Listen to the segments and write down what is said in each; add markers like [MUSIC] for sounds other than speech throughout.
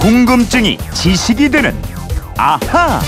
궁금증이 지식이 되는 아하.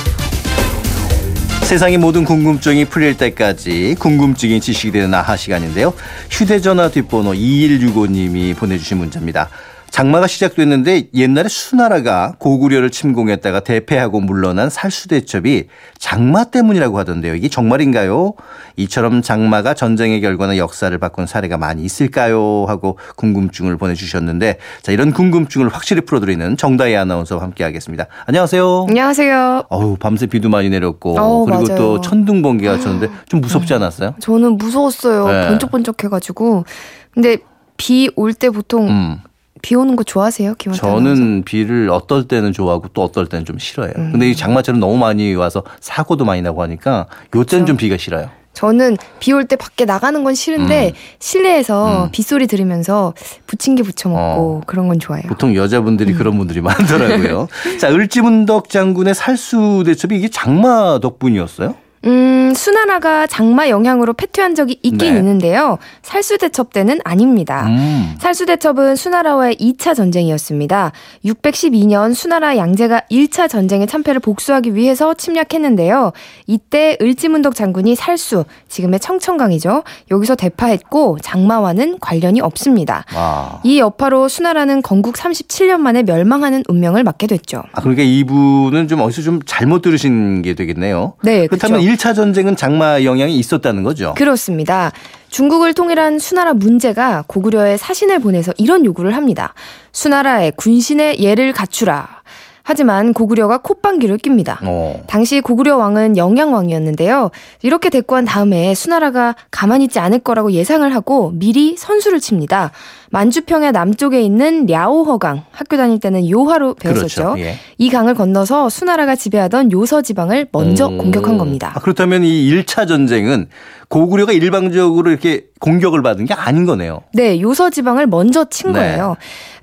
세상의 모든 궁금증이 풀릴 때까지 궁금증이 지식이 되는 아하 시간인데요. 휴대전화 뒷번호 2165님이 보내주신 문자입니다. 장마가 시작됐는데 옛날에 수나라가 고구려를 침공했다가 대패하고 물러난 살수대첩이 장마 때문이라고 하던데요. 이게 정말인가요? 이처럼 장마가 전쟁의 결과나 역사를 바꾼 사례가 많이 있을까요? 하고 궁금증을 보내주셨는데 자 이런 궁금증을 확실히 풀어드리는 정다희 아나운서와 함께하겠습니다. 안녕하세요. 안녕하세요. 어우 밤새 비도 많이 내렸고 어, 그리고 맞아요. 또 천둥 번개가 쳤는데 좀 무섭지 않았어요? 저는 무서웠어요. 네. 번쩍번쩍해가지고. 근데 비 올 때 보통 음. 비 오는 거 좋아하세요? 김원태 저는 비를 어떨 때는 좋아하고 또 어떨 때는 좀 싫어해요. 음. 근데 이 장마처럼 너무 많이 와서 사고도 많이 나고 하니까 요때는 좀 비가 싫어요. 저는 비 올 때 밖에 나가는 건 싫은데 실내에서 음. 빗소리 들으면서 부침개 부쳐 먹고 어. 그런 건 좋아해요. 보통 음. 여자분들이 그런 분들이 많더라고요. [LAUGHS] 자, 을지문덕 장군의 살수 대첩이 이게 장마 덕분이었어요? 음, 수나라가 장마 영향으로 패퇴한 적이 있긴 네. 있는데요. 살수대첩 때는 아닙니다. 음. 살수대첩은 수나라와의 2차 전쟁이었습니다. 612년 수나라 양제가 1차 전쟁의 참패를 복수하기 위해서 침략했는데요. 이때 을지문덕 장군이 살수, 지금의 청천강이죠. 여기서 대파했고 장마와는 관련이 없습니다. 아. 이 여파로 수나라는 건국 37년 만에 멸망하는 운명을 맞게 됐죠. 아, 그러니까 이분은 좀 어디서 좀 잘못 들으신 게 되겠네요. 네, 그렇다면. 1차 전쟁은 장마 영향이 있었다는 거죠? 그렇습니다. 중국을 통일한 수나라 문제가 고구려에 사신을 보내서 이런 요구를 합니다. 수나라의 군신의 예를 갖추라. 하지만 고구려가 콧방귀를 낍니다. 어. 당시 고구려 왕은 영양왕이었는데요. 이렇게 대꾸한 다음에 수나라가 가만히 있지 않을 거라고 예상을 하고 미리 선수를 칩니다. 만주평야 남쪽에 있는 랴오허강, 학교 다닐 때는 요하로 배웠었죠. 그렇죠. 예. 이 강을 건너서 수나라가 지배하던 요서 지방을 먼저 오. 공격한 겁니다. 아, 그렇다면 이 1차 전쟁은 고구려가 일방적으로 이렇게 공격을 받은 게 아닌 거네요. 네, 요서 지방을 먼저 친 네. 거예요.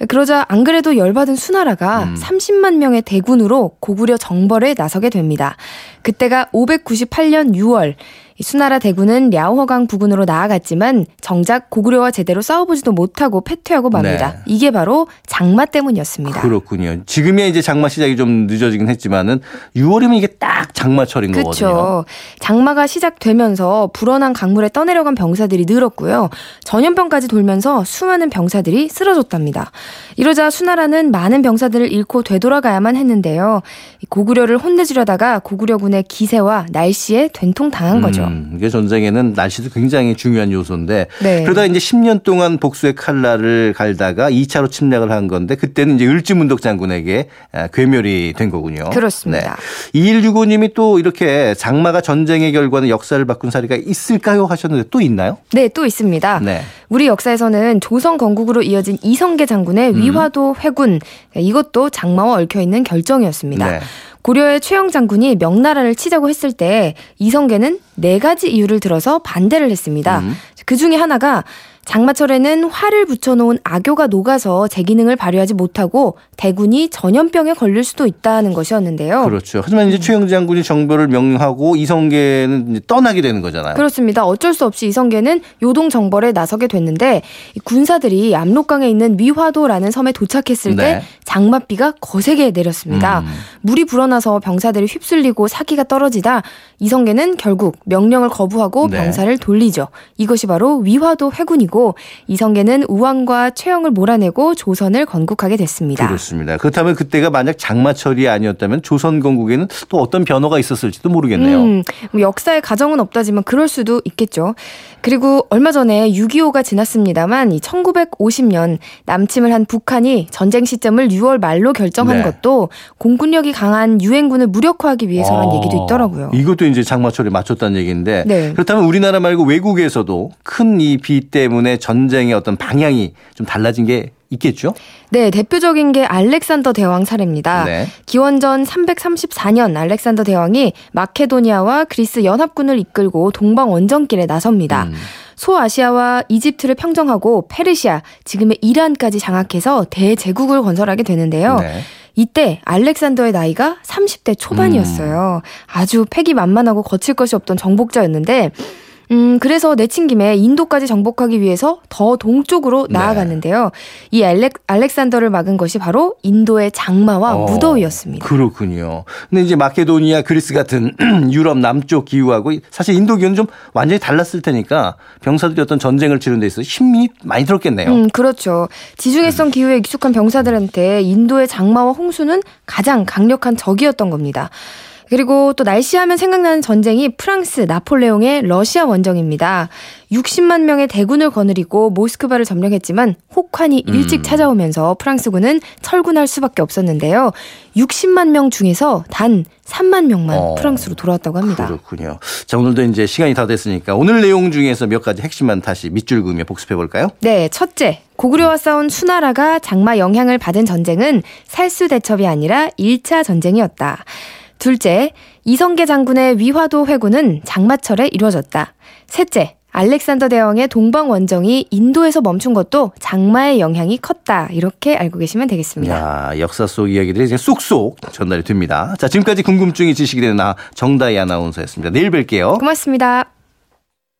그러자 안 그래도 열받은 수나라가 음. 30만 명의 대군으로 고구려 정벌에 나서게 됩니다. 그때가 598년 6월. 이 수나라 대군은 랴오허강 부근으로 나아갔지만 정작 고구려와 제대로 싸워보지도 못하고 패퇴하고 맙니다. 네. 이게 바로 장마 때문이었습니다. 그렇군요. 지금의 이제 장마 시작이 좀 늦어지긴 했지만은 6월이면 이게 딱 장마철인 거거든요. 그렇죠. 장마가 시작되면서 불어난 강물에 떠내려간 병사들이 늘었고요. 전염병까지 돌면서 수많은 병사들이 쓰러졌답니다. 이러자 수나라는 많은 병사들을 잃고 되돌아가야만 했는데요. 이 고구려를 혼내주려다가 고구려군의 기세와 날씨에 된통당한 거죠. 음, 이게 전쟁에는 날씨도 굉장히 중요한 요소인데 네. 그러다 이제 10년 동안 복수의 칼날을 갈다가 2차로 침략을 한 건데 그때는 이제 을지문덕 장군에게 아, 괴멸이 된 거군요. 그렇습니다. 네. 2165님이 또 이렇게 장마가 전쟁의 결과는 역사를 바꾼 사례가 있을까요 하셨는데 또 있나요? 네, 또 있습니다. 네. 우리 역사에서는 조선 건국으로 이어진 이성계 장군의 음. 위화도 회군 이것도 장마와 얽혀 있는 결정이었습니다. 네. 고려의 최영 장군이 명나라를 치자고 했을 때 이성계는 네 가지 이유를 들어서 반대를 했습니다. 음. 그 중에 하나가 장마철에는 활을 붙여놓은 악교가 녹아서 제 기능을 발휘하지 못하고 대군이 전염병에 걸릴 수도 있다는 것이었는데요. 그렇죠. 하지만 이제 최영 장군이 정벌을 명령하고 이성계는 이제 떠나게 되는 거잖아요. 그렇습니다. 어쩔 수 없이 이성계는 요동 정벌에 나서게 됐는데 이 군사들이 압록강에 있는 위화도라는 섬에 도착했을 네. 때 장맛비가 거세게 내렸습니다. 음. 물이 불어나서 병사들이 휩쓸리고 사기가 떨어지다 이성계는 결국 명령을 거부하고 네. 병사를 돌리죠. 이것이 바로 위화도 회군이고 이성계는 우왕과 최영을 몰아내고 조선을 건국하게 됐습니다. 그렇습니다. 그렇다면 그때가 만약 장마철이 아니었다면 조선 건국에는 또 어떤 변화가 있었을지도 모르겠네요. 음, 뭐 역사의 가정은 없다지만 그럴 수도 있겠죠. 그리고 얼마 전에 6.25가 지났습니다만 이 1950년 남침을 한 북한이 전쟁 시점을 6월 말로 결정한 네. 것도 공군력이 강한 유엔군을 무력화하기 위해서라는 아, 얘기도 있더라고요. 이것도 이제 장마철에 맞췄다는 얘기인데 네. 그렇다면 우리나라 말고 외국에서도 큰 이 비 때문에 전쟁의 어떤 방향이 좀 달라진 게 있겠죠? 네, 대표적인 게 알렉산더 대왕 사례입니다. 네. 기원전 334년 알렉산더 대왕이 마케도니아와 그리스 연합군을 이끌고 동방 원정길에 나섭니다. 음. 소아시아와 이집트를 평정하고 페르시아, 지금의 이란까지 장악해서 대제국을 건설하게 되는데요. 네. 이때 알렉산더의 나이가 30대 초반이었어요. 아주 패기 만만하고 거칠 것이 없던 정복자였는데 음, 그래서 내친 김에 인도까지 정복하기 위해서 더 동쪽으로 네. 나아갔는데요. 이 알렉, 알렉산더를 막은 것이 바로 인도의 장마와 어, 무더위였습니다. 그렇군요. 근데 이제 마케도니아, 그리스 같은 [CLEARS THROAT] 유럽 남쪽 기후하고 사실 인도 기후는 좀 완전히 달랐을 테니까 병사들이 어떤 전쟁을 치르는 데 있어서 힘이 많이 들었겠네요. 음, 그렇죠. 지중해성 기후에 익숙한 병사들한테 인도의 장마와 홍수는 가장 강력한 적이었던 겁니다. 그리고 또 날씨하면 생각나는 전쟁이 프랑스 나폴레옹의 러시아 원정입니다. 60만 명의 대군을 거느리고 모스크바를 점령했지만 혹한이 일찍 찾아오면서 프랑스군은 철군할 수밖에 없었는데요. 60만 명 중에서 단 3만 명만 어, 프랑스로 돌아왔다고 합니다. 그렇군요. 자, 오늘도 이제 시간이 다 됐으니까 오늘 내용 중에서 몇 가지 핵심만 다시 밑줄 그으며 복습해 볼까요? 네, 첫째. 고구려와 싸운 수나라가 장마 영향을 받은 전쟁은 살수 대첩이 아니라 1차 전쟁이었다. 둘째, 이성계 장군의 위화도 회군은 장마철에 이루어졌다. 셋째, 알렉산더 대왕의 동방 원정이 인도에서 멈춘 것도 장마의 영향이 컸다. 이렇게 알고 계시면 되겠습니다. 야, 역사 속 이야기들이 이제 쏙쏙 전달이 됩니다. 자, 지금까지 궁금증이 지식이 되는 나 정다희 아나운서였습니다. 내일 뵐게요. 고맙습니다.